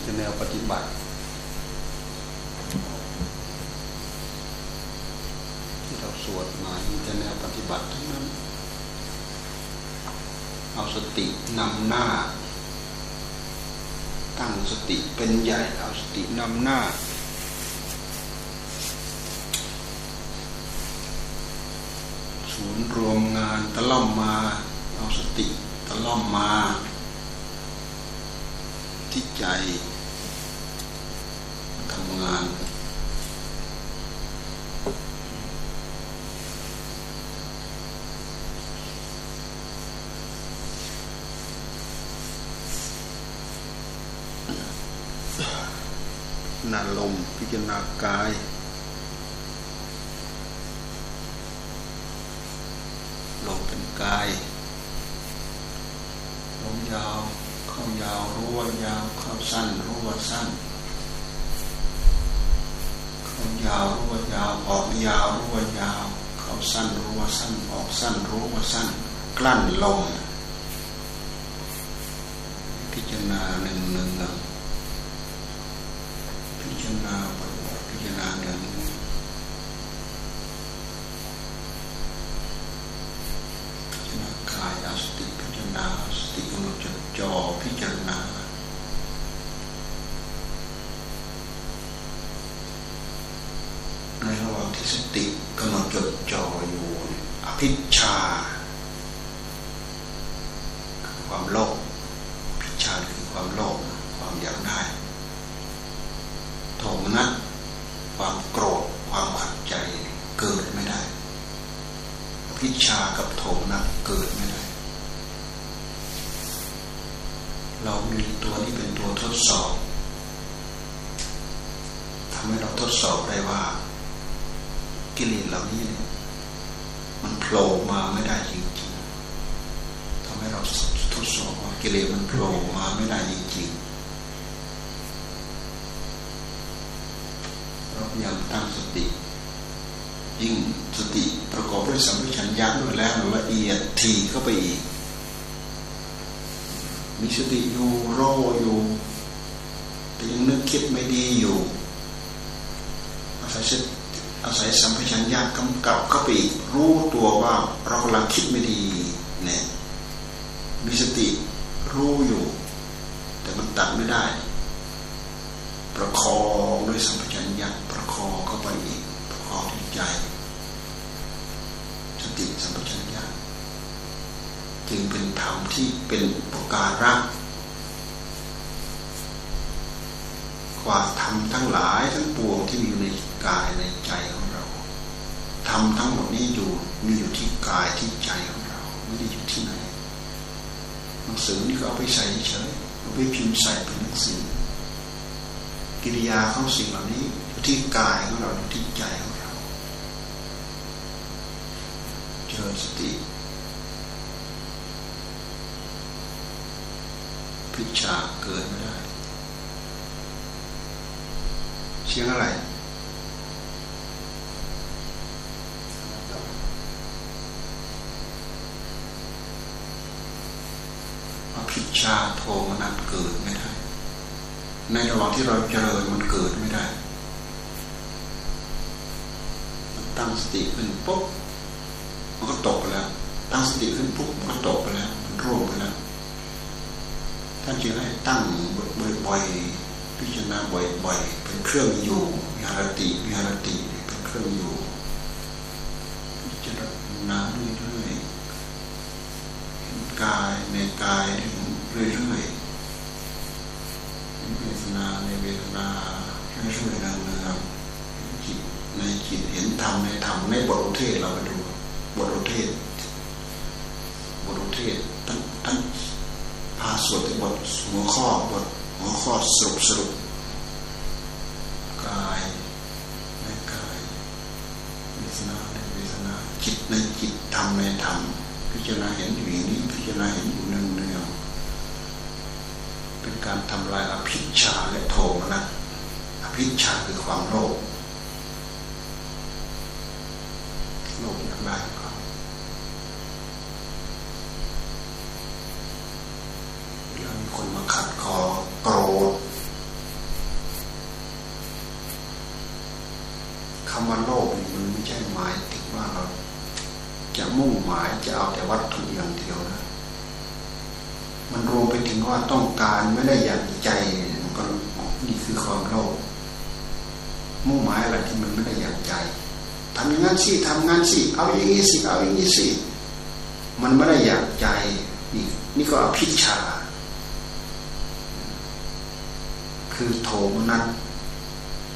ที่จะแนวปฏิบัติ ที่เราสวดมาที่จะแนวปฏิบัติทั้งนั้น เอาสตินำหน้า ตั้งสติเป็นใหญ่ เอาสตินำหน้าศูนย์รวมงานตะล่อมมา เอาสติตะล่อมมา ที่ใจทำงาน นาลมพิจารณากายลมเป็นกายลมยาวเข้ายาวรู้ว่ายาวเข้าสั้นรู้ว่าสั้นเข้ายาวรู้ว่าวออกยาวรู้ว่ายาวเข้าสั้นรู้ว่าสั้นออกสั้นรู้ว่าสั้น กลั้นลงพิจารณาหนึ่งหนึ่งหนึ่งพิจารณาหนึ่งพิจารณากายอาสติพิจารณาสติกำหนดจดจ่อพิจารณาในระหว่างที่สติกำหนดจดจ่ออยู่ อภิชาคือความโลภพิชาคือความโลภความอยากได้ โทมนัสความโกรธความขัดใจเกิดไม่ได้อภิชากับโทมนัสเกิดไม่ได้เรามีตัวที่เป็นตัวทดสอบทำให้เราทดสอบได้ว่า กิเลสเหล่านี้เนี่ยมันโผล่มาไม่ได้จริงๆทำให้เราทดสอบว่ากิเลสมันโผล่มาไม่ได้จริงๆเรา พยายามตั้งสติ ยิ่งสติประกอบด้วยสัมผัสัญญาด้วยแล้วละเอียดทีเข้าไปอีก มีสติอยู่รอยู่แต่ยังนึกคิดไม่ดีอยู่ อาศัยสอาศัยสัมผัสัญญากำกับเข้าไปอีกรู้ตัวว่าเรากำลังคิดไม่ดีเนี่ยมีสติรู้อยู่ แต่มันตัดไม่ได้ ประคองด้วยสัมผัสัญญาประคองเข้าไปอีกประคองที่ใจสติสัมผัสัญญาจึงเป็นธรรมที่เป็นปการะกว่าธรรมทั้งหลายทั้งปวงที่มีอยู่ในกายในใจของเราธรรมทั้งหมดนี้อยู่มีอยู่ที่กายที่ใจของเราไม่ได้อยู่ที่ไหนหนังสือนี่ก็เอาไปใส่เฉยเอาไปพิมพ์ใส่เป็นหนังสือ กิริยาของสิ่งเหล่านี้ที่กายของเราที่ใจของเราเจอสติ พิชาเกิดไม่ได้ เสียงอะไรอภิชาโทมนัสเกิดไม่ ในระหว่างที่เราเจริญมันเกิดไม่ได้ตั้งสติขึ้นปุ๊บมันก็ตกไปแล้ว ตั้งสติขึ้นปุ๊บมันก็ตกไปแล้ว มันร่วงไปแล้วท่านจึงให้ตั้งบ่อยๆพิจารณาบ่อยๆเป็นเครื่องอยู่วิหารติวิหารติเป็นเครื่องอยู่พิจารณาเรื่อยๆเห็นกายในกายเรื่อยๆ ในเวทนาเรื่อยๆเนืองๆจิตในจิตเห็นธรรมในธรรมในบทอุเทศเราไปดู บทอุเทศ บทอุเทศทั้งทั้งพาสวดบทหัวข้อบทหัวข้อสรุปสรุปกายในกายเวทนาในเวทนาจิตในจิตธรรมในธรรมพิจารณาเห็นอยู่อย่างนี้พิจารณาเห็นอยู่เนืองเนือง เป็นการทำลายอภิชาและโทมนะอภิชาคือความโลภโลภอยากได้คนมาขัดคอโกรธำว่าโลภมันไม่ใช่หมายถึงว่าเรา จะมุ่งหมายจะเอาแต่วัตถุอย่างเดียวนะ มันร ว่าต้องการไม่ได้อย่างใจมันก็นี่คือความโลภมุ่งหมายอะไรที่มันไม่ได้อย่างใจทำอย่างนั้นสิทำงานสิเอาอย่างนี้สิเอาอย่างนี้สิมันไม่ได้อยากใจนี่นี่ก็อภิชา คือโทมนั้น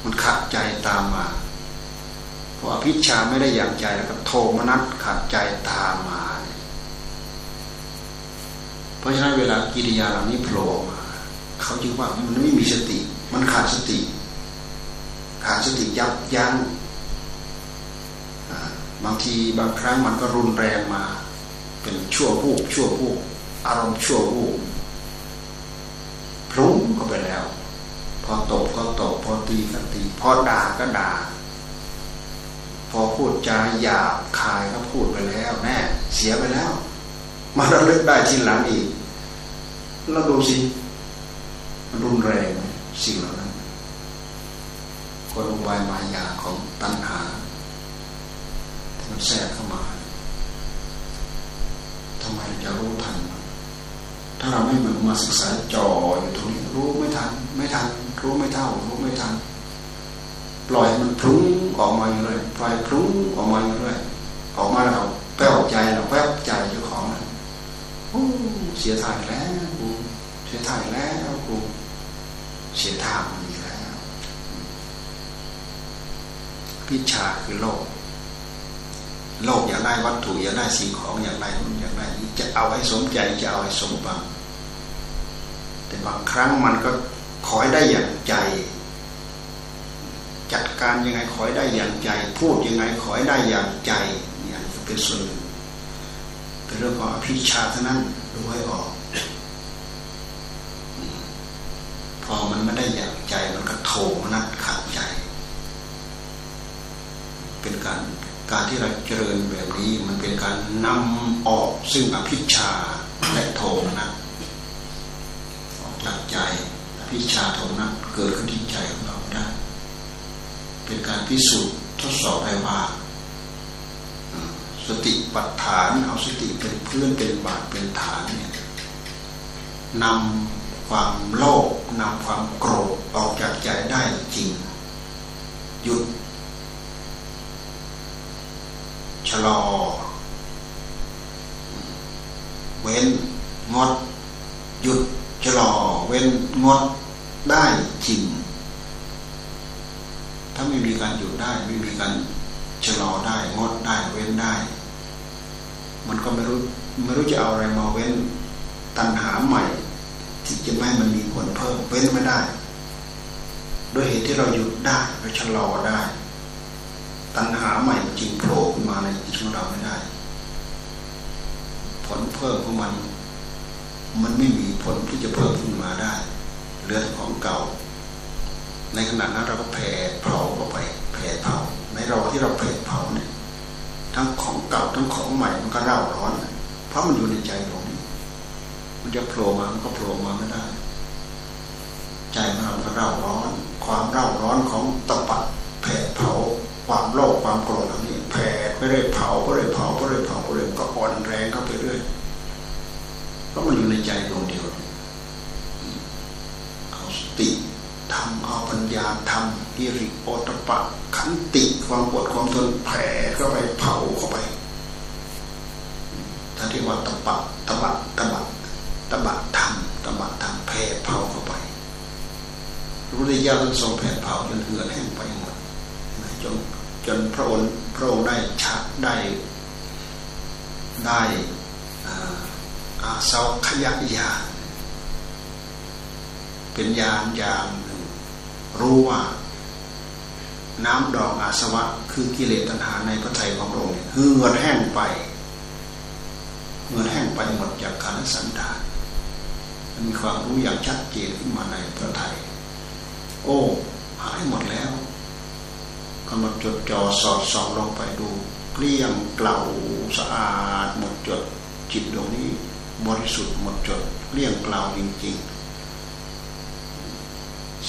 มันขัดใจตามมาเพราะอภิชาไม่ได้อย่างใจแล้วก็โทมนัสขัดใจตามมา ราะฉะนั้นเวลากิริยาเหล่านี้โผล่มาเขาจึงว่ามันไม่มีสติ มันขาดสติ ขาดสติยับยั้งบางทีบางครั้งมันก็รุนแรงมา เป็นชั่ววูบชั่ววูบอารมณ์ชั่ววูบพลุ้งก็ไปแล้ว พอตกก็ตกพอตีก็ตี พอด่าก็ด่า พอพูดจาหยาบคายก็พูดไปแล้วแน่เสียไปแล้ว มาระลึกได้ทีหลังอีก แล้วดูสิมันรุนแรงสิ่งเหล่านั้นกลอุบายมายาของตัณหามันแทรกเข้ามาทำไมจะรู้ทัน ถ้าเราไม่มือนมาศึกษาจ่ออยู่ตรงนี้รู้ไม่ทัน ไม่ทัน รู้ไม่เท่า รู้ไม่ทัน ปล่อยมันพลุ้งออกมาอยู่เลยปล่อยพลุ้งออกมาอยู่เลยออกมาแล้วแป้วใจเราแป้วใจเจ้าของนะ เสียท่ายแล้วกูเสียท่ายแล้วกูเสียท่ามันอีกแล้วพิชาคือโลก โลกอยากได้วัตถุอยากได้สิ่งของอยากได้นู่นอยากได้นี้จะเอาให้สมใจจะเอาให้สมบังแต่บางครั้งมันก็ขอให้ได้อย่างใจ จัดการยังไงขอให้ได้อย่างใจ พูดยังไงขอให้ได้อย่างใจเนี่ยเป็นส่วนหนึ่ง เป็นเรื่องของอภิชาเท่านั้นดูให้ออก พอมันไม่ได้อยางใจมันก็โถมนัดขัดใจ เป็นการการที่เราเจริญแบบนี้มันเป็นการนำออกซึ่งอภิชาและโทมนะออกจากใจอภิชาโทมนะเกิดขึ้นที่ใจของเราได้ เป็นการพิสูจน์ทดสอบได้ว่า สติปัฏฐานเอาสติเป็นเพื่อนเป็นบาทเป็นฐานเนี่ยนำความโลภนำความโกรธออกจากใจได้จริง หยุดชะลอ เว้นงด หยุดชะลอ เว้นงดได้จริง ถ้าไม่มีการหยุดได้ไม่มีการ ชะลอได้งดได้เว้นได้ มันก็ไม่รู้ไม่รู้จะเอาอะไรมาเว้นตัณหาใหม่ที่จะไม่มันมีผลเพิ่มเว้นไม่ได้ ด้วยเหตุที่เราหยุดได้เราชะลอได้ ตัณหาใหม่จริงโผล่ขึ้นมาในจิตของเราไม่ได้ ผลเพิ่มของมัน มันไม่มีผลที่จะเพิ่มขึ้นมาได้เหลือของเก่า ในขณะนั้นเราก็แผ่เผาเข้าไปแผ่เผา ในเราที่เราแผ่เผาเนี่ยทั้งของเก่าทั้งของใหม่มันก็เร่าร้อน เพราะมันอยู่ในใจตรงนี้มันจะโผล่มามันก็โผล่มาไม่ได้ ใจของเราก็เร่าร้อน ความเร่าร้อนของตะปัดแผ่เผาความโลภความโกรธเหล่านี้แผ่ไปเรื่อยเผาไปเรื่อยเผาไปเรื่อยเผาไปเรื่อยก็อ่อนแรงเข้าไปเรื่อยเพราะมันอยู่ในใจดวงเดียวเอาสติ ทำเอาปัญญาทำอิริโอตปะ ขันติความปวดความทนแผ่เข้าไปเผาเข้าไปถ้าเรียกว่าตบะตบะตบะตบะทำตบะทำแผ่เผาเข้าไปรู้ได้ยากทั้งสองแผ่เผาจนเหือดแห้งไปหมดจนจนพระองค์พระองค์ได้ชักได้ได้อาสาวขยักยานเป็นยานยามหนึ่ง รู้ว่า น้ำดอกอาสวะ คือกิเลสตัณหาในพระทัยของพระองค์เหือดแห้งไปเหือดแห้งไปหมดจากการสันดานมีความรู้อย่างชัดเจนขึ้นมาในพระทัยโอ้หายหมดแล้วกำหนดจดจ่อสอดส่องลงไปดูเกลี้ยงเกลาสะอาดหมดจดจิตดวงนี้ บริสุทธิ์หมดจดเกลี้ยงเกลาจริงๆ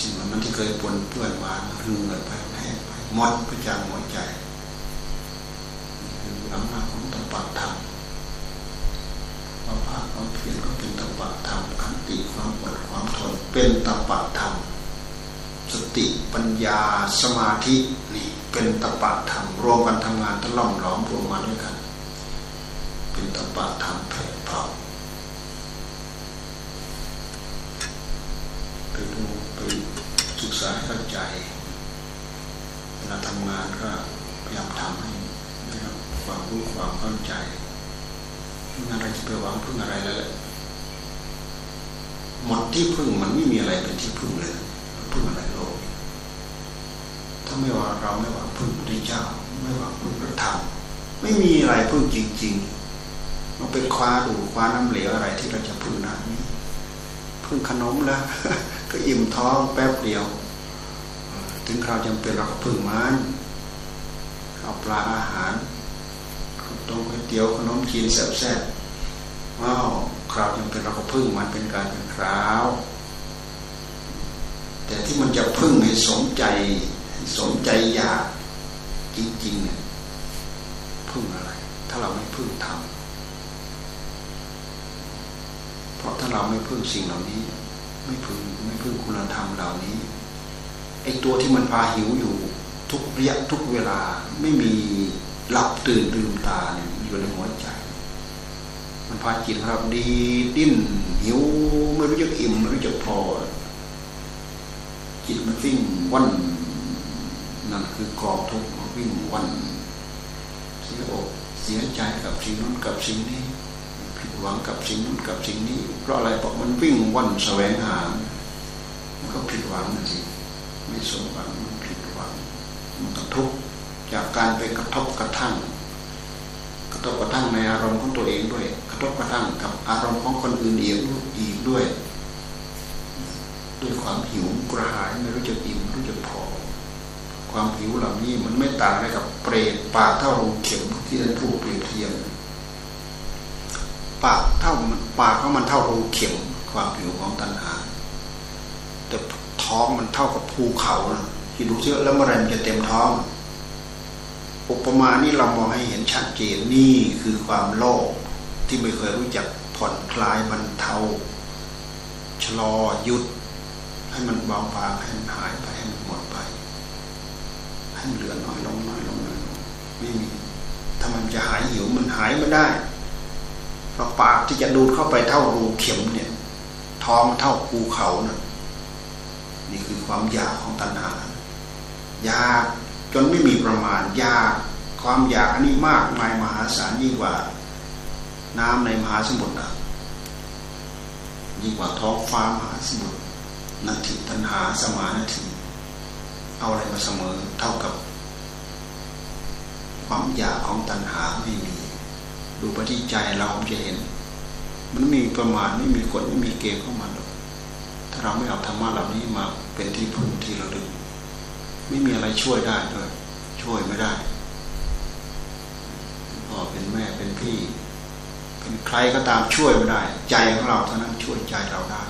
สิ่งนั้นที่เคยปนเปื้อนมาเหือดไปแห้งไปหมดไปจากหัวใจคืออำนาจของตปะธรรมความภาคความเพียรก็เป็นตปะธรรมขันติความอดความทนเป็นตปะธรรมสติปัญญาสมาธินี่เป็นตปะธรรมรวมกันทำงานตล่อมหลอมรวมมาด้วยกัน เป็นตปะธรรมแผ่เผาไปดูไปศึก ษาเข้าใจเวลาทำงานก็พยายามทำให้ได้รับความรู้ความเข้าใจงานอะไรจะไปหวังพึ่งอะไรแล้วหละหมดที่พึ่งมันไม่มีอะไรเป็นที่พึ่งเลยพึ่งอะไรโลกถ้าไม่ว่าเราไม่วังพึ่งพระเจ้า ไม่วังพึ่งพระธรรมไม่มีอะไรพึ่งจริงๆเราไปคว้าดูคว้าน้ำเหลวอะไรที่เราจะพึ่งได้นพึ่งขนมแล้วก็อิ่มท้องแป๊บเดียว ถึงคราวจำเป็นเราก็พึ่งมันเอาปลาอาหารต้มก๋วยเตี๋ยวขนมจีนแซ่บๆว้าวคราวจำเป็นเราก็พึ่งมันเป็นการเป็นคราว แต่ที่มันจะพึ่งให้สมใจสมใจอยากจริงๆเนี่ยพึ่งอะไร ถ้าเราไม่พึ่งทำเพราะถ้าเราไม่พึ่งสิ่งเหล่านี้ ไม่พึ่งไม่พึ่งคุณธรรมเหล่านี้ ไอตัวที่มันพาหิวอยู่ทุกระยะทุกเวลาไม่มีหลับตื่นลืมตาเนี่ยอยู่ในหัวใจ มันพาจิตเราดีดิ้นหิวไม่รู้จะอิ่มไม่รู้จะพอ จิตมันวิ่งวันนั่นคือกองทุกข์วิ่งวันเสียอกเสียใจกับสิ่งนั้นกับสิ่งนี้ผิดหวังกับสิ่งนั้นกับสิ่งนี้ เพราะอะไรเพราะมันวิ่งวันแสวงหามันก็ผิดหวังนั่นสิ ไม่สมหวังมันผิดหวังมันต้องทุกข์จากการไปกระทบกระทั่ง กระทบกระทั่งในอารมณ์ของตัวเองด้วย กระทบกระทั่งกับอารมณ์ของคนอื่นเองอีกด้วย ด้วยความหิวกระหายไม่รู้จะอิ่มไม่รู้จะพอ ความหิวเหล่านี้มันไม่ต่างอะไรกับเปรตปากเท่ารูเข็มที่ท่านพูดเปรียบเทียบปากเท่าปากของมันเท่ารูเข็มความหิวของตัณหาแต่ ท้องมันเท่ากับภูเขานะคิดดูเชื่อแล้วเมื่อไรมันจะเต็มท้องอุปมานี้เรามองให้เห็นชัดเจนนี่คือความโลภที่ไม่เคยรู้จักผ่อนคลายมันเทาชะลอหยุด ให้มันเบาบางให้มันหายไปให้มันหมดไปให้มันเหลือน้อยลงน้อยลงน้อยลงไม่มีถ้ามันจะหายหิวมันหายไม่ได้เพราะปากที่จะดูดเข้าไปเท่ารูเข็มเนี่ย ท้องเท่าภูเขานะ่ะ นี่คือความอยากของตัณหา อยากจนไม่มีประมาณยากความอยากอันนี้มากมายมหาศาลยิ่งกว่า น้ำในมหาสมุทรยิ่งกว่าท้องฟ้ามหาสมุทรนัตถิตันหาสมานาทีเอาอะไรมาเสมอเท่ากับ ความอยากของตัณหาไม่มี ดูปฏิจใจเราจะเห็น มันมีประมาณไม่มีกฎไม่มีเกณฑ์เข้ามา ถ้าเราไม่เอาธรรมะเหล่านี้มาเป็นที่พึ่งที่ระลึก ไม่มีอะไรช่วยได้ด้วยช่วยไม่ได้พ่อเป็นแม่เป็นพี่ เป็นใครก็ตามช่วยไม่ได้ ใจของเราเท่านั้นช่วยใจเราได้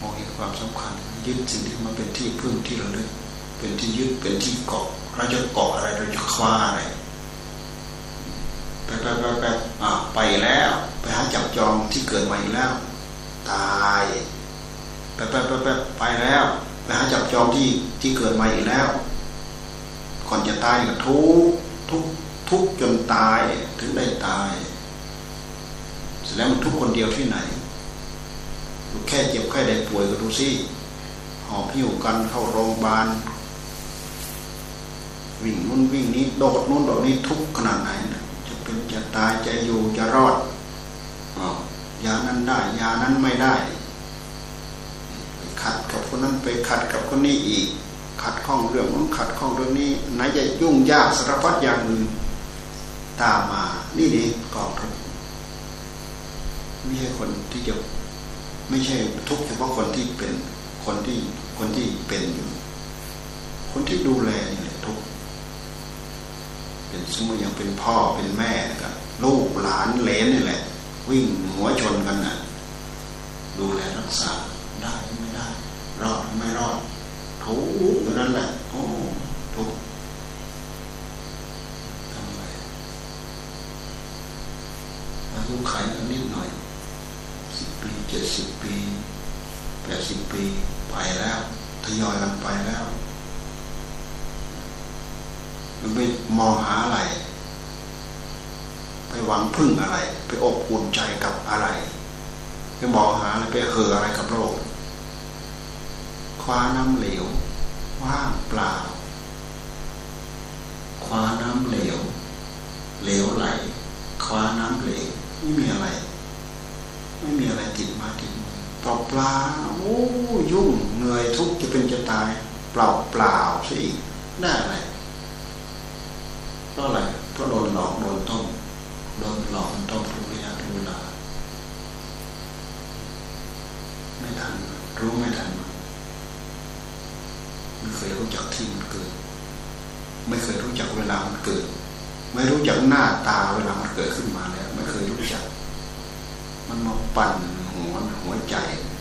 มองเห็นความสำคัญ ยึดสิ่งที่มันเป็นที่พึ่งที่ระลึก เป็นที่ยึดเป็นที่เกาะเราจะเกาะอะไรเราจะคว้าอะไรไปไปไปไปอ่าไปแล้ว ไปหาจับจองที่เกิดมาอีกแล้ว ตายไปไปไปไปไปแล้วไปหาจับจองที่ที่เกิดม่อีกแล้ว ก่อนจะตายก็ทุกทุกทุกจนตายถึงได้ตายเสร็จแล้วมันทุกคนเดียวที่ไหนแค่เจ็บแค่ได้ป่วยก็ดูสิหอบหิ้วกันเข้าโรงพยาบาลวิ่งนู้นวิ่งนี้โดดนู้นโดดนี้ทุกขนาดไหนจะเป็นจะตายจะอยู่จะรอดอ ยานั้นได้ยานั้นไม่ได้ ขัดกับคนนั้นไปขัดกับคนนี้อีก ขัดข้องเรื่องนั้นขัดข้องเรื่องนี้ไหนจะยุ่งยากสารพัดอย่างอื่นตามมา นี่นี่กองทุกไม่ใช่คนที่จะไม่ใช่ทุกเฉพาะคนที่เป็นคนที่คนที่เป็นอยู่ คนที่ดูแลนี่แหละทุกเป็นสมมติอยังเป็นพ่อเป็นแม่นะครับลูกหลานเลนนี่แหละ วิ่งหัวชนกันนะดูแลรักษาได้ไม่ได้ รอดไม่รอดทุกข์นั้นแหละโอ้ทุกข์ทำไมอายุขัยนิดหน่อยสิบปีเจ็ดสิบปีแปดสิบปีไปแล้วทยอยกันไปแล้วมันไม่มองหาอะไร หวังพึ่งอะไร ไปอบอุ่นใจกับอะไรไปมองหาอะไรไปเห่ออะไรกับโลกคว้าน้ำเหลวว่างเปล่าคว้าน้ำเหลวเหลวไหลคว้าน้ำเหลวไม่มีอะไร ไม่มีอะไรติดมาติดปล่าเปล่าโอ้ยุ่งเหนื่อยทุกข์จะเป็นจะตาย เปล่าเปล่าสิได้อะไรเพราะอะไรเพราะโดนหลอกโดนต้ม โดนหลอกโดนต้มทุกระยะทุกเวลาไม่ทัน รู้ไม่ทันไม่เคยรู้จักที่มันเกิด ไม่เคยรู้จักเวลามันเกิด ไม่รู้จักหน้าตาเวลามันเกิดขึ้นมาแล้ว ไม่เคยรู้จัก มันมาปั่นหัวหัวใจ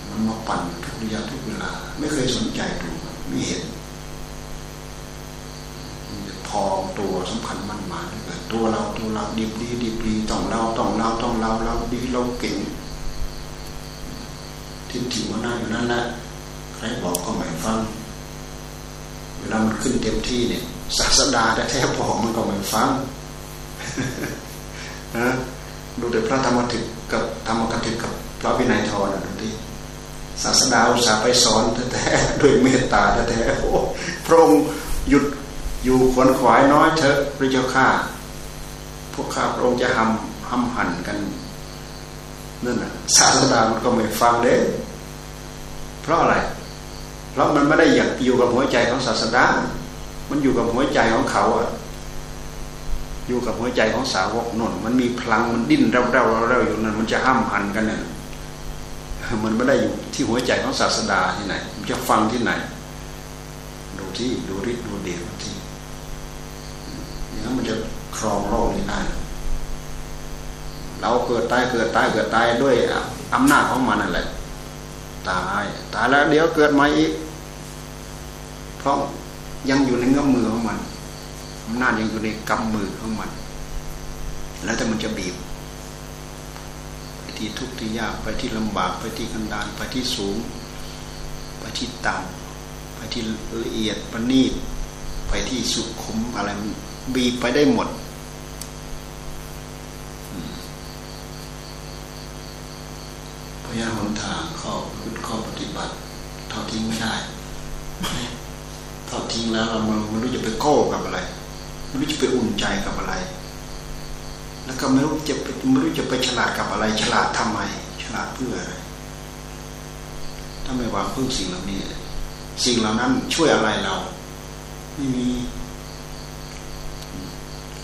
มันมาปั่นทุกระยะทุกเวลา ไม่เคยสนใจดูไม่เห็น องตัวสำคัญมันมายตัวเราตัวเราดีดีดีดีต้องเราต้องเราต้องเราเราดีเราเก่งทิฏฐิมันน่าอยู่นั่นแหละใครบอกก็ไม่ฟังเวลามันขึ้นเต็มที่เนี่ยศาสดาแท้ๆบอกมันก็ไม่ฟังนะดูแต่พระธรรมถึกกับธรรมกถึกกับพระวินัยทรนะดูดิศาสดาอุตส่าห์ไปสอนแท้ๆด้วยเมตตาแท้ๆโอ้พระองค์หยุด อยู่ขวนขวายน้อยเถอะพระเจ้าข้าพวกข้าพระองค์จะหำหำหันกันนั่นน่ะศาสดามันก็ไม่ฟังเด้เพราะอะไร เพราะมันไม่ได้อยากอยู่กับหัวใจของศาสดามันอยู่กับหัวใจของเขาอะอยู่กับหัวใจของสาวกนนมันมีพลังมันดิ้นเร่าเร่าเร่าอยู่นั่นมันจะห้ามหันกันเนี่ยมันไม่ได้อยู่ที่หัวใจของศาสดาที่ไหน มันจะฟังที่ไหน ดูที่ดูฤทธิ์ดูเดชที่ อย่างนั้นมันจะครองโลกนี้ได้ เราเกิดตายเกิดตายเกิดตายด้วยอำนาจของมันนั่นแหละตายตายแล้วเดี๋ยวเกิดมาอีก เพราะยังอยู่ในเงื้อมือของมันอำนาจยังอยู่ในกำมือของมัน แล้วแต่มันจะบีบไปที่ทุกข์ที่ยากไปที่ลำบากไปที่กันดานไปที่สูง ไปที่ต่ำไปที่ละเอียดประณีตไปที่สุขุมอะไรมัน บีบไปได้หมด พยายามหนทางข้อพึ่งข้อปฏิบัติ เท่าทิ้งไม่ได้เท่าทิ้งแล้วเราไม่รู้จะไปโก้กับอะไรไม่รู้จะไปอุ่นใจกับอะไร แล้วก็ไม่รู้จะไม่รู้จะไปฉลาดกับอะไร ฉลาดทำไม ฉลาดเพื่ออะไรถ้าไม่วางพึ่งสิ่งเหล่านี้ สิ่งเหล่านั้นช่วยอะไรเรา ไม่มี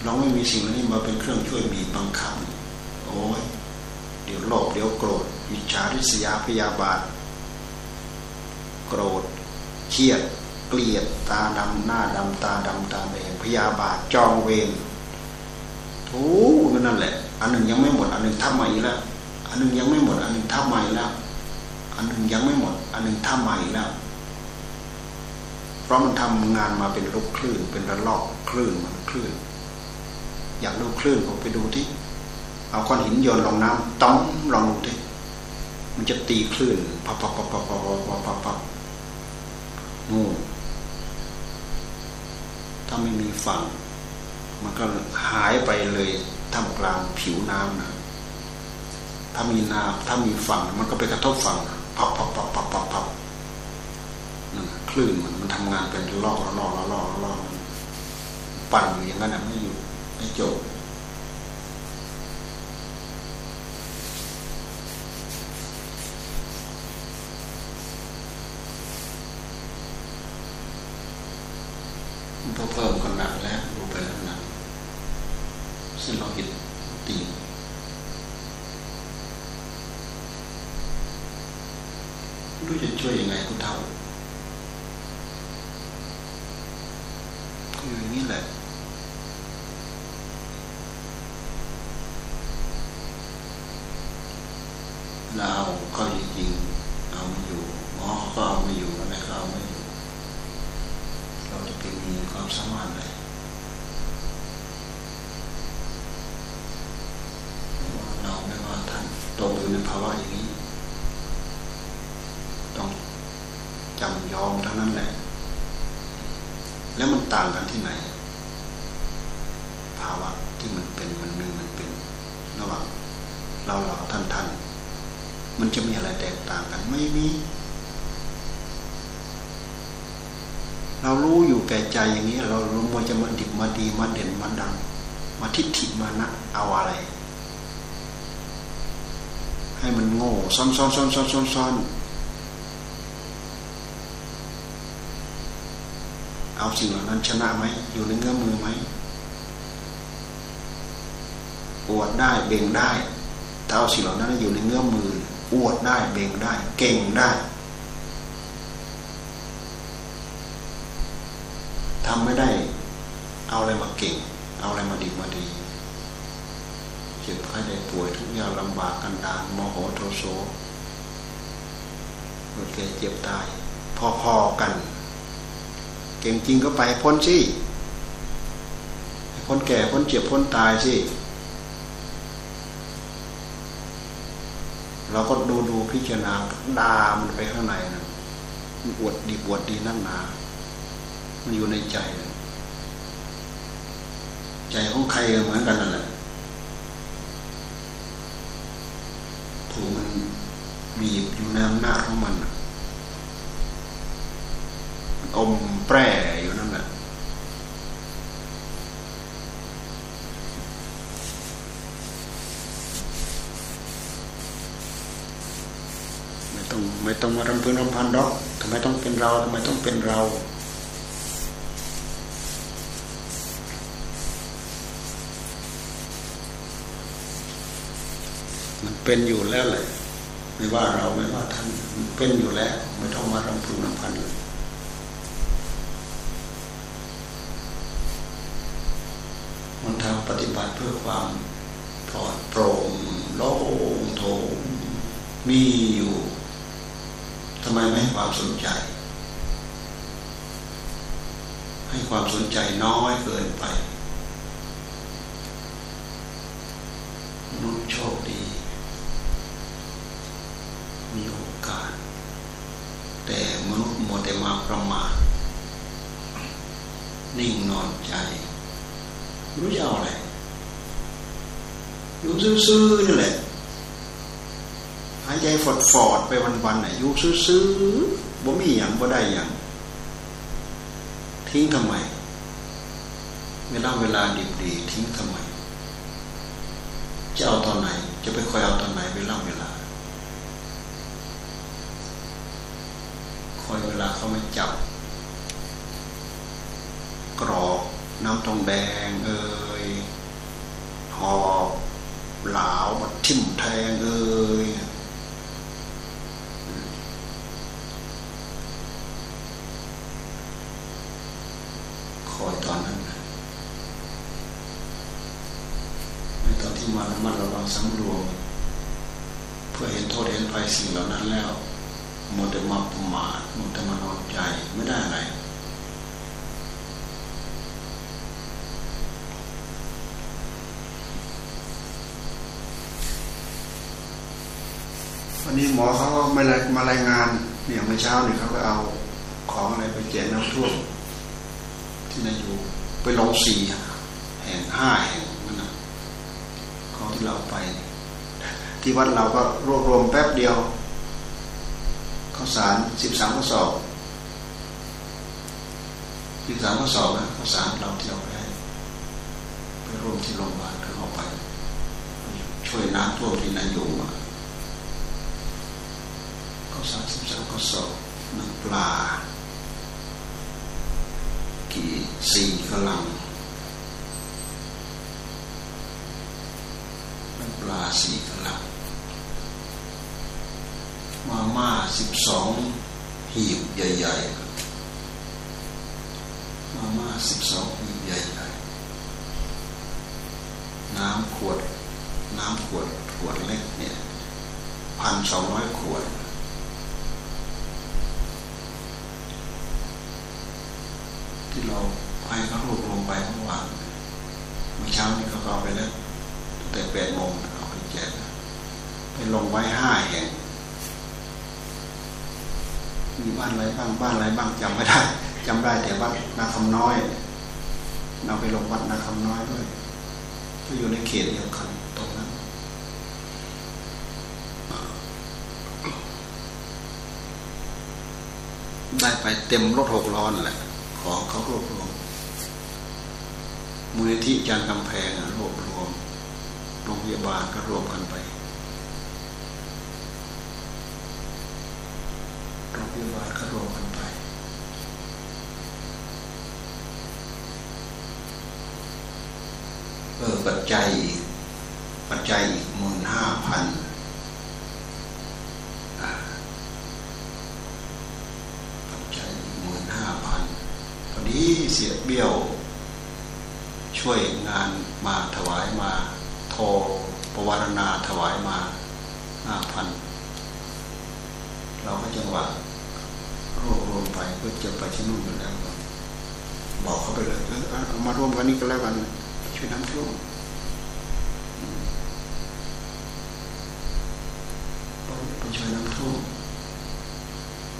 เราไม่มีสิ่งนี้มาเป็นเครื่องช่วยบีบบังคับโอ้ยเดี๋ยวโลภเดี๋ยวโกรธวิชาริษยาพยาบาท โกรธเครียดเกลียดตาดำหน้าดำตาดำตาแดงพยาบาทจองเวรทูนั่นแหละ อันหนึ่งยังไม่หมด อันหนึ่งทำใหม่แล้ว อันหนึ่งยังไม่หมด อันหนึ่งทำใหม่แล้ว อันหนึ่งยังไม่หมด อันหนึ่งทำใหม่แล้ว เพราะมันทำงานมาเป็นลูกคลื่นเป็นระลอกคลื่นมันคลื่น อยากดูคลื่นผมไปดูที่เอาก้อนหินโยนลงน้ำต้อมลองดูที่มันจะตีคลื่นปับปับปับปับปับปับปับปับงูถ้าไม่มีฝั่ง มันก็หายไปเลยท่ามกลางผิวน้ำนะถ้ามีน้ำถ้ามีฝั่ง มันก็ไปกระทบฝั่งปับปับปับปับปับปับนั่นคลื่นมันมันทำงานเป็นลอกลอกลอกลอกลอกปั่นอยู่อย่างนั้นไม่อยู่ ไม่จบเพิ่มกันหนักแล้วดูไปแล้วหนักเส้นโลหิตตีรู้จะช่วยยังไงคุณเท่าคืออย่างนี้แหละเราก็จริงๆเอาไม่อยู่หมอก็เอาไม่อยู่อะไรก็เอาไม่อยู่เราจะเป็นมีความ สามารถเลยเราตกอยู่ในภาวะอย่างนี้ ต้องจำยอมเท่านั้นแหละ แล้วมันต่างกันที่ไหน ภาวะที่มันเป็นมันมีมันเป็น ระหว่างเราเราท่านท่านมันจะมีอะไรแตกต่างกันไม่มี เรารู้อยู่ แก่ใจอย่างนี้เรารู้มันจะมาดิบมาดีมาเด่นมาดัง มาทิฏฐิมานะเอาอะไร ให้มันโง่ซ้อนซ้อนซ้อนซ้อนซ้อนซ้อนเอาสิ่งเหล่านั้นชนะไหมอยู่ในเงื้อมือไหมอวดได้เบ่งได้ถ้าเอาสิ่งเหล่านั้นอยู่ในเงื้อมืออวดได้เบ่งได้ เก่งได้ทำ ไม่ได้ เอาอะไรมาเก่ง เอาอะไรมาดีมาดี เจ็บไข้ได้ป่วยทุกอย่างลำบากกันดานโมโหโทโสเกิดแก่เจ็บตาย พอๆกัน เก่งจริงก็ไปพ้นสิพ้นแก่พ้นเจ็บพ้นตายสิเราก็ดูดูพิจารณาดามันไปข้างในนะอวดดีบวดดีนั่นนา มันอยู่ในใจ ใจของใครเหมือนกันนั่นแหละถูกมันบีบอยู่ในอำนาจของมันอมแปรอยู่นั่นแหละไม่ต้องไม่ต้องมารำพึงรำพันดอกทำไมต้องเป็นเราทำไมต้องเป็นเรา มันเป็นอยู่แล้วแหละไม่ว่าเราไม่ว่าท่านมันเป็นอยู่แล้ว ไม่ต้องมารำพึงรำพันเลยมันทำปฏิบัติเพื่อความปลอดโปร่งโล่งโถงมีอยู่ทำไมไม่ให้ความสนใจ ให้ความสนใจน้อยเกินไปมนุษย์โชคดี มีโอ กาแต่มนุษย์มัวแต่มาประมาทนิ่งนอนใจ รู้จะเอาอะไรอยู่ซื่อๆนี่แหละหายใจฟอดฟอดไปวันๆน่ะอยู่ซื้อๆบ่มีอย่างบ่ได้อย่าง ทิ้งทำไมเวลาเวลาดีดีทิ้งทำไมจะเอาตอนไหน จะไปคอยเอาตอนไหนเวลาเวลาคอยเว ลาเขาไม่จับ กรอกน้ำตองแดงเอ้ยหอบหลาวมาทิ่มแทงเอ้ยมาระมัดระวังสำรวม เพื่อเห็นโทษเห็นภัยสิ่งเหล่านั้นแล้ว มัวแต่มาประมาทมัวแต่มานอนใจไม่ได้อะไรวันนี้หมอเขาก็ไม่มารายงานเนี่ยเมื่อเช้าเนี่ยเขาก็เอาของอะไรไปแจกน้ำท่วมที่นายอยู่ไปลงสี่แห่งห้าแห่งที่เราไป ที่วัดเราก็รวบรวมแป๊บเดียว ข้าวสารสิบสามข้อสอบสิบสามข้อสอบนะข้าวสารเราเที่ยวไปไปรวมที่โรงพยาบาลเข้าไป ช่วยน้ำท่วมที่นายอยู่ข้าวสารสิบสามข้อสอบน้ำปลา กี่สี่กลังปลาสี่กลับ มาม่าสิบสองหีบใหญ่ๆมาม่าสิบสองหีบใหญ่ๆน้ำขวด น้ำขวดขวดเล็กเนี่ยพันสองร้อยขวด ที่เราให้เขารวบรวมไปเมื่อวานเมื่อเช้านี้เขาเอาไปแล้วแต่แปดโมงเอาไปแจกไปลงไว้ห้าแห่ง มีบ้านอะไรบ้างบ้านอะไรบ้างจำไม่ได้จำได้แต่วัดนาคำน้อย เราไปลงวัดนาคำน้อยด้วยก็อยู่ในเขตเดียวกันตรงนั้นได้ไปเต็มรถหกล้อนแหละ ขอเขารวบรวมมูลนิธิจานกำแพงรวบรวมโรงพยาบาลก็รวมกันไป โรงพยาบาลก็รวมกันไป เออปัจจัยอีก ปัจจัยอีกหมื่นห้าพันปัจจัยอีกหมื่นห้าพันพอดีเสียเบี้ยว ช่วยงานมาถวายมา โทรประวารณาถวายมาห้าพันเราก็จังหวะ เพื่อจะไปที่นู่นกันแล้วบอกเขาไปเลยเอามาร่วมกันนี้ก็แล้วกันช่วยน้ำท่วมไปช่วยน้ำท่วม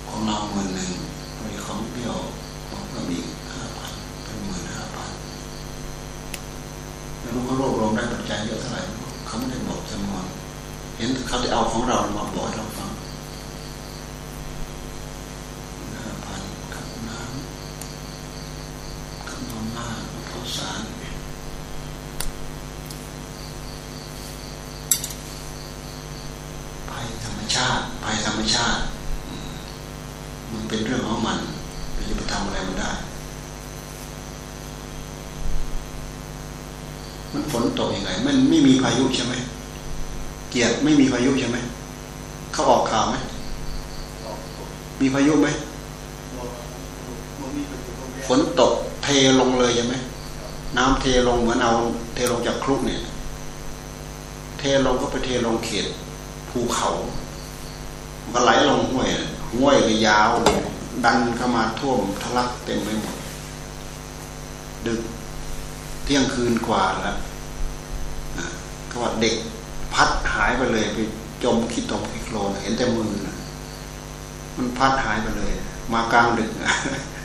ของเราหมื่นหนึ่งมีของเบี้ยวของก็มีห้าพันเป็นหมื่นห้าพันไม่รู้เขารวบรวมได้ปัจจัยเยอะเท่าไหร่เขาไม่ได้บอกจำนวนเห็นเขาจะเอาของเรามาบอกให้เราฟังห้าพันกับน้ำกับนมห ข้าวสารภัยธรรมชาติภัยธรรมชาติ มันเป็นเรื่องของมันเราจะไปทำอะไรมันได้ มันฝนตกยังไง มันไม่มีพายุใช่ไหมเกียรติไม่มีพายุใช่ไหมเขาออกข่าวไหมมีพายุไหมฝนตกเทลงเลยใช่ไหม น้ำเทลงเหมือนเอา เทลงจากครุกเนี่ย เทลงก็ไปเทลงเขตภูเขามันก็ไหลลงห้วยห้วยก็ยาว ดันเข้ามาท่วมทะลักเต็มไปหมด ดึกเที่ยงคืนกว่าแล้วก็ว่าเด็กพัดหายไปเลยไปจมขี้ตมขี้โคลนเห็นแต่มือนมันพัดหายไปเลย มากลางดึก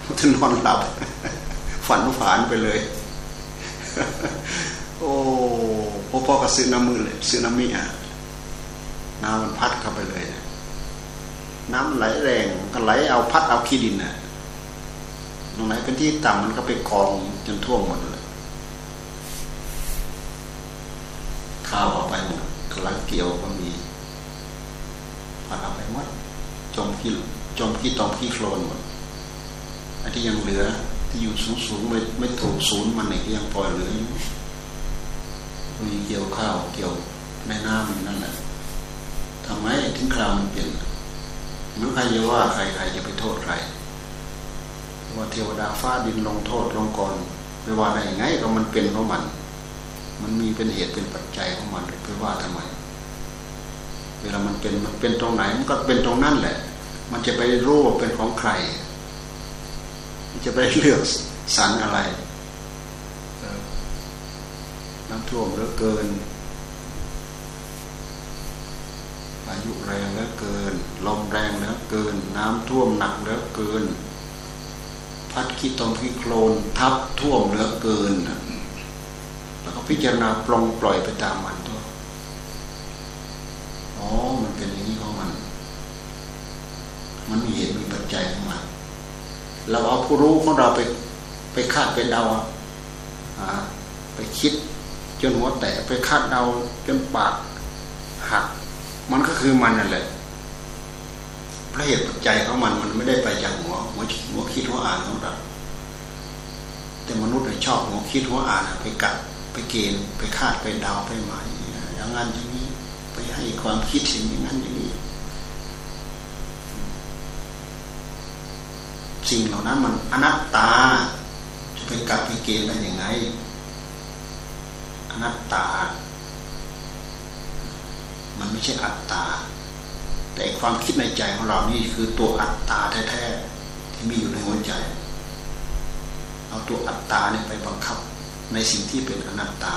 มันจะนอนหลับฝันฝันไปเลย โอ้พ่อพ่อก็ซื้อน้ำมือเลยซื้อน้ำมีอะน้ำมันพัดเข้าไปเลย น้ำไหลแรงก็ไหลเอาพัดเอาขี้ดินน่ะตรงไหนเป็นที่ต่ำมันก็ไปกองจนท่วมหมดเลยข้าวเอาไปหมดกำลังเกี่ยวก็มีพัดเอาไปหมดจมขี้จมขี้ตอมขี้โคลนหมดอันที่ยังเหลือ อยู่สูงสูงไม่ไม่ถูกศูนย์มันเนี่ยยังปล่อยเหลืออยู่มีเกี่ยวข้าวเกี่ยวในน้ำนั่นแหละทำไมถึงคราวมันเปลี่ยนไม่ใครจะว่าใครใครจะไปโทษใครว่าเทวดาฟ้าดินลงโทษลงก่อนไม่ว่าได้ยังไงก็มันเป็นเพราะมัน มันมีเป็นเหตุเป็นปัจจัยของมันไปว่าทำไม เวลามันเป็นมันเป็นตรงไหน มันก็เป็นตรงนั้นแหละ มันจะไปรู้ว่าเป็นของใคร จะไปเลือกสรรอะไรน้ำท่วมเหลือเกินอายุแรงเหลือเกิน ลมแรงเหลือเกิน น้ำท่วมหนักเหลือเกิน พัดขี้ตมขี้โคลนทับท่วมเหลือเกิน แล้วก็พิจารณาปลงปล่อยไปตามมันตัวอ๋อ มันเป็นอย่างนี้ของมัน มันมีเหตุมีปัจจัยของมัน เราเอาผู้รู้ของเราไปไปคาดไปเดาอ่าไปคิดจนหัวแตกไปคาดเดาจนปากหัก มันก็คือมันนั่นแหละพระเหตุปัจจัยของมันมันไม่ได้ไปจากหัวหัวหัวคิดหัวอ่านของเราแต่มนุษย์ชอบหัวคิดหัวอ่านไปกัดไปเกณฑ์ไปคาดไปเดาไปหมายอย่างนั้นอย่างนี้ ไปให้ความคิดสิ่งอย่างนั้นอย่างนี้ สิ่งเหล่านั้นมันอนัตตา จะไปกัดไปเกณฑ์ได้ยังไง อนัตตา มันไม่ใช่อัตตา แต่ความคิดในใจของเรานี่คือตัวอัตตาแท้ๆที่มีอยู่ในหัวใจ เอาตัวอัตตาเนี่ยไปบังคับในสิ่งที่เป็นอนัตตา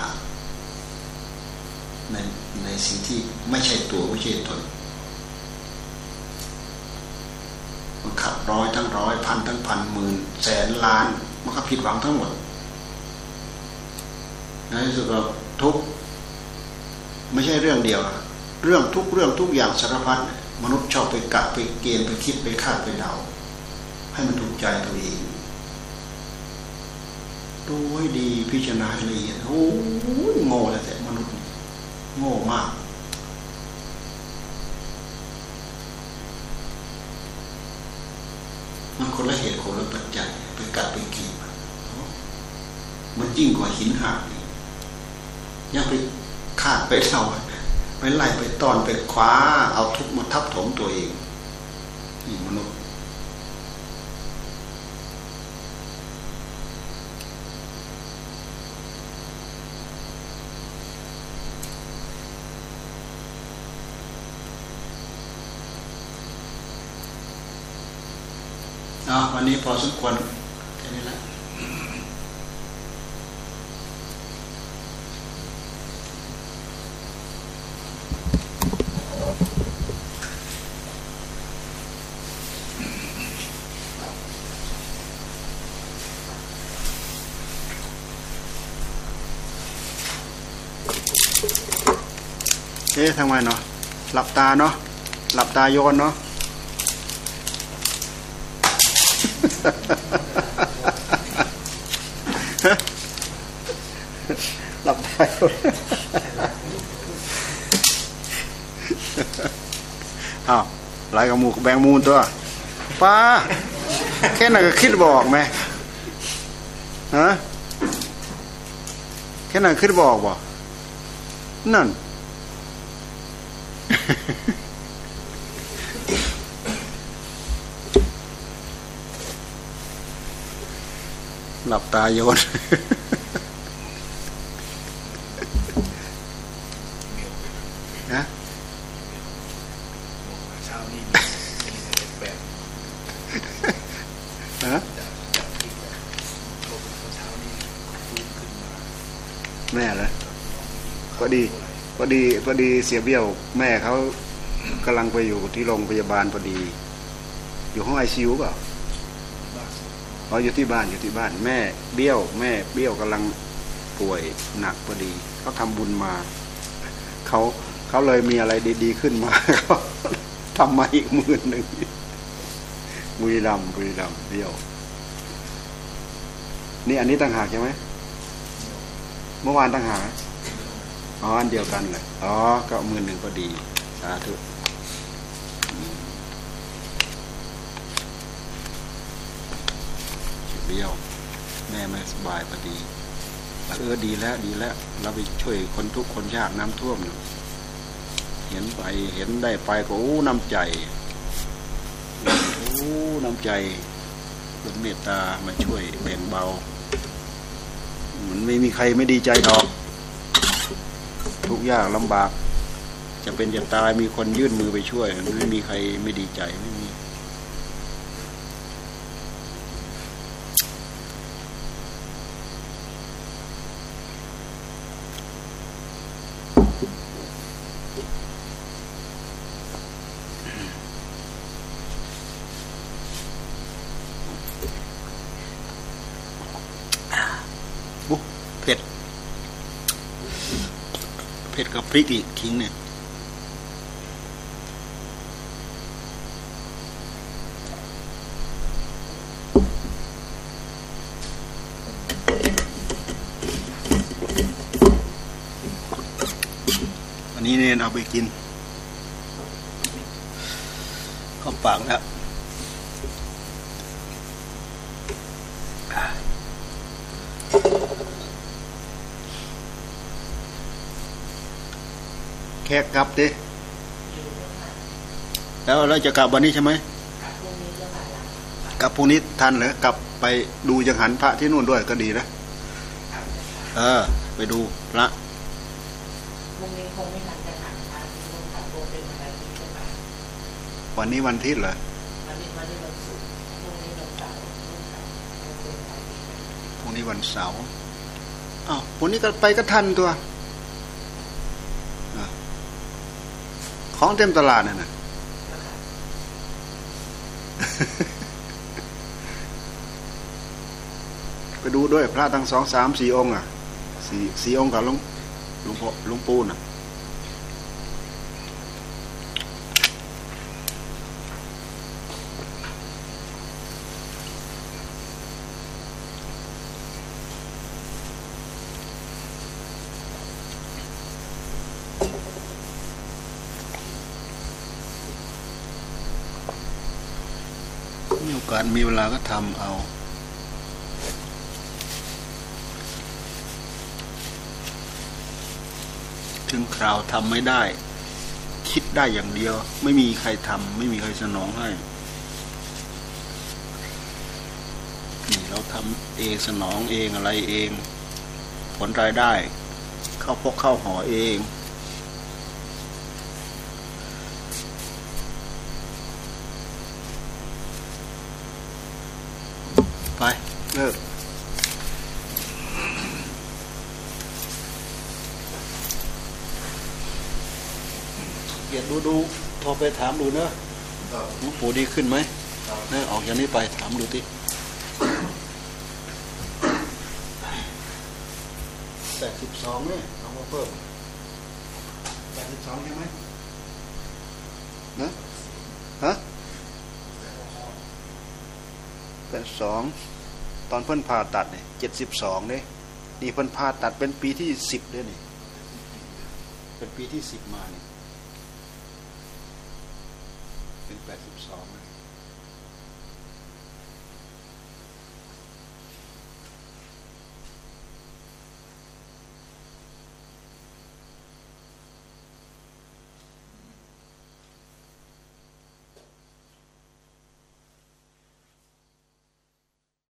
ในในสิ่งที่ไม่ใช่ตัวไม่ใช่ตน มันขับร้อยทั้งร้อยพันทั้งพันหมื่นแสนล้าน มันก็ผิดหวังทั้งหมดในที่สุดเราทุกไม่ใช่เรื่องเดียว เรื่องทุกเรื่องทุกอย่างสารพัดมนุษย์ชอบไปกะไปเกณฑ์ไปคิดไปคาดไปเดาให้มันถูกใจตัวเองดูให้ดีพิจารณาละเอียดโอ้โง่แล้วแต่มนุษย์ โง่มาก มันคนละเหตุคนละปัจจัยไปกัดไปกีบมันยิ่งกว่าหินหักยังไปขาดไปเท่าไปไล่ไปตอนไปคว้าเอาทุกมาทับถมตัวเองนี่มนุษย์าวันนี้พอสมควรแค่นี้ละเอ๊ะทำไมเนาะหลับตาเนาะหลับตาโยนเนาะ หลับไปอ้าวไหลกับมูแบงมูลตัวป้าแค่นั้นก็คิดบอกไหมฮะแค่นั้นคิดบอกบ่นั่น หลับตาโยนนะฮะแม่เลยพอดีพอดีพอดีเสียเบี้ยว แม่เขากำลังไปอยู่ที่โรงพยาบาลพอดี อยู่ห้องไอซียูเปล่า อ๋ออยู่ที่บ้านอยู่ที่บ้าน แม่เบี้ยว แม่เบี้ยวกำลังป่วยหนักพอดีเขาทำบุญมาเขาเขาเลยมีอะไรดีๆขึ้นมาเขาทำมาอีกหมื่นหนึ่งบุรีรัมบุรีรัมเบี้ยว นี่อันนี้ต่างหากใช่ไหมเมื่อวานต่างหากอ๋ออันเดียวกันเลยอ๋อก็หมื่นหนึ่งพอดีสาธุ เบี้ยว แม่ไม่สบายพอดีเออดีแล้วดีแล้ว เราไปช่วยคนทุกคนยากน้ำท่วม เห็นไปเห็นได้ไปก็อู้น้ำใจอู้น้ำใจเป็นเมตตามาช่วยแบ่งเบา มันไม่มีใครไม่ดีใจดอก ทุกยากลำบาก จะเป็นจะตายมีคนยื่นมือไปช่วย ไม่มีใครไม่ดีใจไม่มี เผ็ด เผ็ดกับพริกอีกทิ้งเนี่ย อันนี้ เนี่ยเอาไปกินเข้าปากแล้วแขกกลับดิ แล้วเราจะกลับวันนี้ใช่ไหมกลับพรุ่งนี้ทันเหรอกลับไปดูจังหันพระที่นู่นด้วยก็ดีนะ เออ ไปดูพระพรุ่งนี้คงไม่ทัน วันนี้วันทิตย์เหรอวันนี้วันนี้วันศุกร์พรุ่งนี้วันเสาร์วันเสาววันอาทิตย์พรุ่งนี้วันนี้ก็ไปก็ทันตัว ของเต็มตลาดน่ะนะไปดูด้วยพระทั้งสองสามสี่องค์อะสี่สี่องค์กับหลุงหลุงพ่อหลุงปูน่ะาสมีเวลาก็ทำเอาถึงคราวทำไม่ได้ คิดได้อย่างเดียว ไม่มีใครทำไม่มีใครสนองให้นี่เราทำเองสนองเองอะไรเอง ผลรายได้ เข้าพกเข้าหอเอง ไป เลิกเกียรติดูดูโทรไปถามดูเนอะหลวงปู่ดีขึ้นไหมเนอะออกอย่างนี้ไปถามดูที่แปดสิบสองเนี่ยเอามาเพิ่มแปดสิบสองใช่ไหมนะฮะแปดสอง ตอนเพิ่นผ่าตัดเนี่ยเจ็ดสิบสองเนี่ยนี่เพิ่นผ่าตัดเป็นปีที่สิบเลยนี่เป็นปีที่สิบมาเนี่ยเป็นแปดสิบสอง